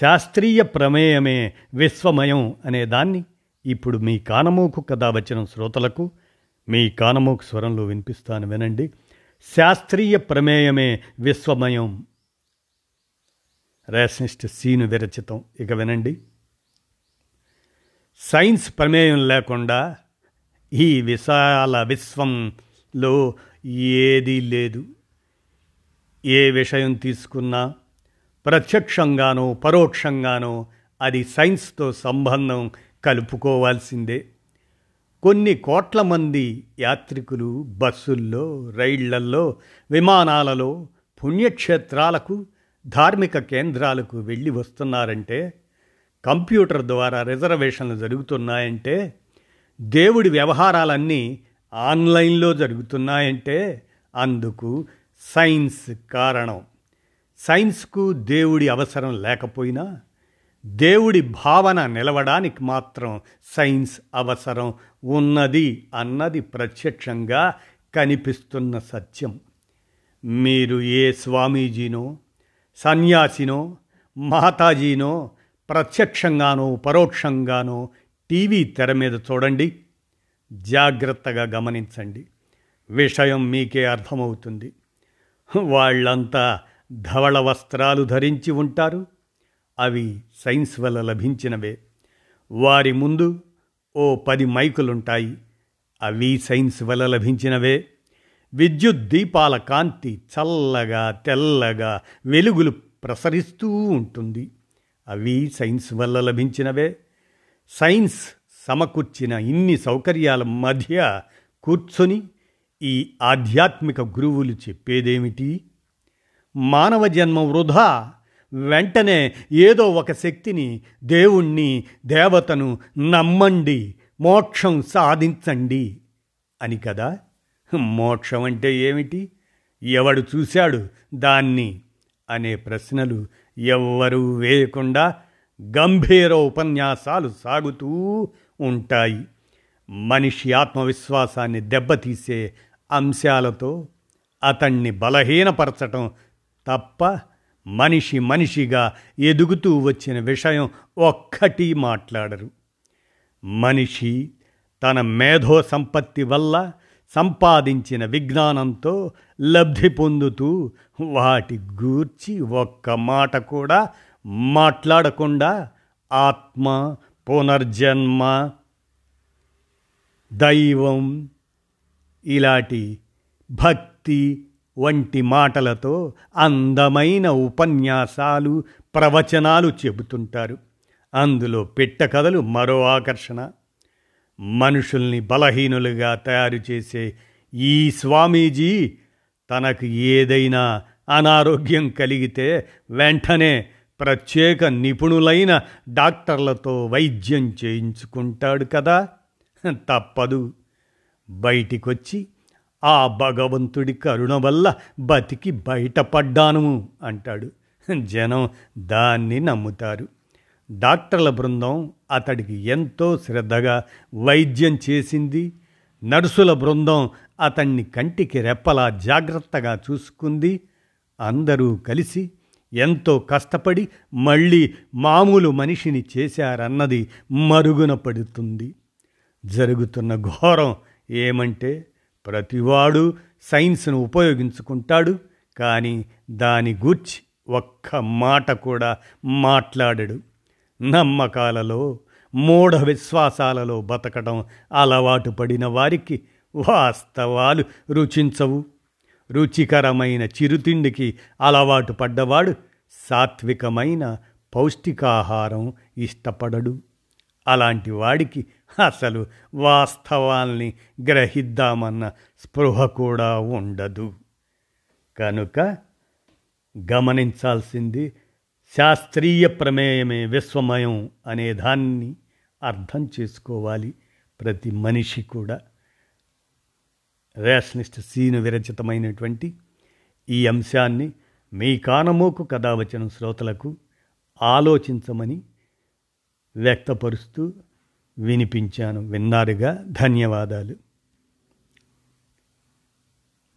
శాస్త్రీయ ప్రమేయమే విశ్వమయం అనే దాన్ని ఇప్పుడు మీ కానమోకు కథ వచ్చిన శ్రోతలకు మీ కానమోకు స్వరంలో వినిపిస్తాను వినండి. శాస్త్రీయ ప్రమేయమే విశ్వమయం. Rationalist scene విరచితం. ఇక వినండి. సైన్స్ ప్రమేయం లేకుండా ఈ విశాల విశ్వంలో ఏదీ లేదు. ఏ విషయం తీసుకున్నా ప్రత్యక్షంగానో పరోక్షంగానో అది సైన్స్తో సంబంధం కలుపుకోవాల్సిందే. కొన్ని కోట్ల మంది యాత్రికులు బస్సుల్లో రైళ్ళల్లో విమానాలలో పుణ్యక్షేత్రాలకు ధార్మిక కేంద్రాలకు వెళ్ళి వస్తున్నారంటే కంప్యూటర్ ద్వారా రిజర్వేషన్లు జరుగుతున్నాయంటే దేవుడి వ్యవహారాలన్నీ ఆన్లైన్లో జరుగుతున్నాయంటే అందుకు సైన్స్ కారణం. సైన్స్కు దేవుడి అవసరం లేకపోయినా దేవుడి భావన నిలవడానికి మాత్రం సైన్స్ అవసరం ఉన్నది అన్నది ప్రత్యక్షంగా కనిపిస్తున్న సత్యం. మీరు ఏ స్వామీజీనో సన్యాసినో మాతాజీనో ప్రత్యక్షంగానో పరోక్షంగానో టీవీ తెర మీద చూడండి. జాగ్రత్తగా గమనించండి. విషయం మీకే అర్థమవుతుంది. వాళ్ళంతా ధవళ వస్త్రాలు ధరించి ఉంటారు. అవి సైన్స్ వల్ల లభించినవే. వారి ముందు ఓ పది మైకులుంటాయి. అవి సైన్స్ వల్ల లభించినవే. విద్యుత్ దీపాల కాంతి చల్లగా తెల్లగా వెలుగులు ప్రసరిస్తూ ఉంటుంది. అవి సైన్స్ వల్ల లభించినవే. సైన్స్ సమకూర్చిన ఇన్ని సౌకర్యాల మధ్య కూర్చొని ఈ ఆధ్యాత్మిక గురువులు చెప్పేదేమిటి? మానవ జన్మ వృధా. వెంటనే ఏదో ఒక శక్తిని దేవుణ్ణి దేవతను నమ్మండి మోక్షం సాధించండి అని కదా? మోక్షం అంటే ఏమిటి? ఎవడు చూశాడు దాన్ని? అనే ప్రశ్నలు ఎవ్వరూ వేయకుండా గంభీర ఉపన్యాసాలు సాగుతూ ఉంటాయి. మనిషి ఆత్మవిశ్వాసాన్ని దెబ్బతీసే అంశాలతో అతన్ని బలహీనపరచటం తప్ప మనిషి మనిషిగా ఎదుగుతూ వచ్చిన విషయం ఒక్కటి మాట్లాడరు. మనిషి తన మేధో సంపత్తి వల్ల సంపాదించిన విజ్ఞానంతో లబ్ధి పొందుతూ వాటి గూర్చి ఒక్క మాట కూడా మాట్లాడకుండా ఆత్మ పునర్జన్మ దైవం ఇలాంటి భక్తి వంటి మాటలతో అందమైన ఉపన్యాసాలు ప్రవచనాలు చెబుతుంటారు. అందులో పెట్ట కథలు మరో ఆకర్షణ. మనుషుల్ని బలహీనులుగా తయారు చేసే ఈ స్వామీజీ తనకు ఏదైనా అనారోగ్యం కలిగితే వెంటనే ప్రత్యేక నిపుణులైన డాక్టర్లతో వైద్యం చేయించుకుంటాడు కదా. తప్పదు. బయటికొచ్చి ఆ భగవంతుడి కరుణ వల్ల బతికి బయటపడ్డాను అంటాడు. జనం దాన్ని నమ్ముతారు. డాక్టర్ల బృందం అతడికి ఎంతో శ్రద్ధగా వైద్యం చేసింది. నర్సుల బృందం అతన్ని కంటికి రెప్పలా జాగ్రత్తగా చూసుకుంది. అందరూ కలిసి ఎంతో కష్టపడి మళ్ళీ మామూలు మనిషిని చేశారన్నది మరుగున పడుతుంది. జరుగుతున్న ఘోరం ఏమంటే ప్రతివాడు సైన్స్ను ఉపయోగించుకుంటాడు కానీ దాని గూర్చి ఒక్క మాట కూడా మాట్లాడడు. నమ్మకాలలో మూఢ విశ్వాసాలలో బతకడం అలవాటు పడిన వారికి వాస్తవాలు రుచించవు. రుచికరమైన చిరుతిండికి అలవాటు పడ్డవాడు సాత్వికమైన పౌష్టికాహారం ఇష్టపడడు. అలాంటి వాడికి అసలు వాస్తవాల్ని గ్రహిద్దామన్న స్పృహ కూడా ఉండదు. కనుక గమనించాల్సింది శాస్త్రీయ ప్రమేయమే విశ్వమయం అనే దాన్ని అర్థం చేసుకోవాలి ప్రతి మనిషి కూడా. రేషనిస్ట్ సీను విరచితమైనటువంటి ఈ అంశాన్ని మీ కానమోకు కథావచనం శ్రోతలకు ఆలోచించమని వ్యక్తపరుస్తూ వినిపించాను. విన్నారుగా. ధన్యవాదాలు.